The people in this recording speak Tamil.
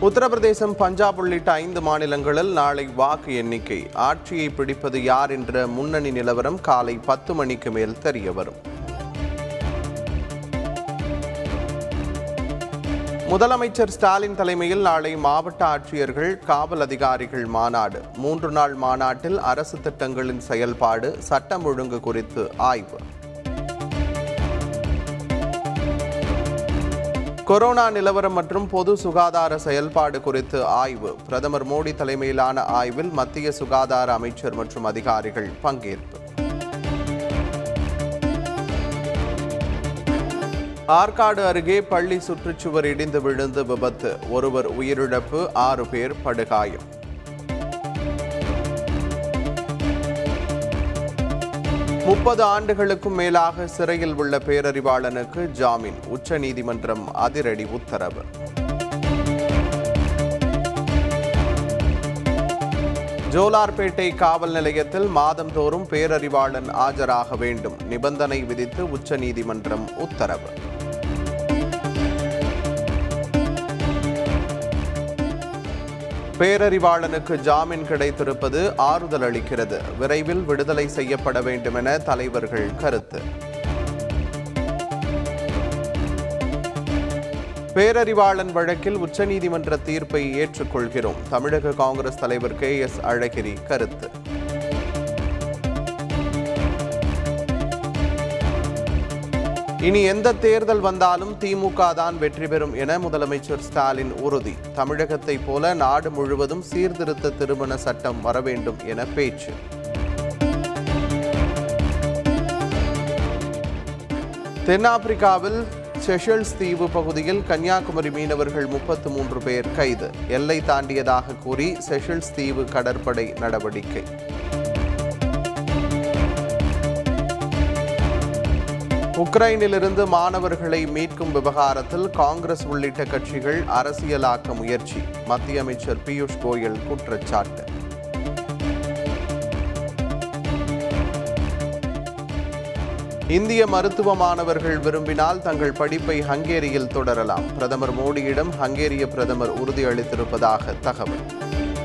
உத்தரப்பிரதேசம் பஞ்சாப் உள்ளிட்ட ஐந்து மாநிலங்களில் நாளை வாக்கு எண்ணிக்கை. ஆட்சியை பிடிப்பது யார் என்ற முன்னணி நிலவரம் காலை பத்து மணிக்கு மேல் தெரிய வரும். முதலமைச்சர் ஸ்டாலின் தலைமையில் நாளை மாவட்ட ஆட்சியர்கள் காவல் அதிகாரிகள் மாநாடு. மூன்று நாள் மாநாட்டில் அரசு திட்டங்களின் செயல்பாடு சட்டம் ஒழுங்கு குறித்து ஆய்வு. கொரோனா நிலவரம் மற்றும் பொது சுகாதார செயல்பாடு குறித்து ஆய்வு. பிரதமர் மோடி தலைமையிலான ஆய்வில் மத்திய சுகாதார அமைச்சர் மற்றும் அதிகாரிகள் பங்கேற்பு. ஆற்காடு அருகே பள்ளி சுற்றுச்சுவர் இடிந்து விழுந்து விபத்து. ஒருவர் உயிரிழப்பு ஆறு பேர் படுகாயம். முப்பது ஆண்டுகளுக்கும் மேலாக சிறையில் உள்ள பேரறிவாளனுக்கு ஜாமீன். உச்சநீதிமன்றம் அதிரடி உத்தரவு. ஜோலார்பேட்டை காவல் நிலையத்தில் மாதந்தோறும் பேரறிவாளன் ஆஜராக வேண்டும். நிபந்தனை விதித்து உச்சநீதிமன்றம் உத்தரவு. பேரறிவாளனுக்கு ஜாமீன் கிடைத்திருப்பது ஆறுதல் அளிக்கிறது. விரைவில் விடுதலை செய்யப்பட வேண்டும் என தலைவர்கள் கருத்து. பேரறிவாளன் வழக்கில் உச்சநீதிமன்ற தீர்ப்பை ஏற்றுக்கொள்கிறோம். தமிழக காங்கிரஸ் தலைவர் கே எஸ் அழகிரி கருத்து. இனி எந்த தேர்தல் வந்தாலும் திமுக தான் வெற்றி பெறும் என முதலமைச்சர் ஸ்டாலின் உறுதி. தமிழகத்தைப் போல நாடு முழுவதும் சீர்திருத்த திருமண சட்டம் வர வேண்டும் என பேச்சு. தென்னாப்பிரிக்காவில் செஷல்ஸ் தீவு பகுதியில் கன்னியாகுமரி மீனவர்கள் முப்பத்து மூன்று பேர் கைது. எல்லை தாண்டியதாக கூறி செஷல்ஸ் தீவு கடற்படை நடவடிக்கை. உக்ரைனிலிருந்து மாணவர்களை மீட்கும் விவகாரத்தில் காங்கிரஸ் உள்ளிட்ட கட்சிகள் அரசியலாக்க முயற்சி. மத்திய அமைச்சர் பியூஷ் கோயல் குற்றச்சாட்டு. இந்திய மருத்துவ மாணவர்கள் விரும்பினால் தங்கள் படிப்பை ஹங்கேரியில் தொடரலாம். பிரதமர் மோடியிடம் ஹங்கேரிய பிரதமர் உறுதியளித்திருப்பதாக தகவல்.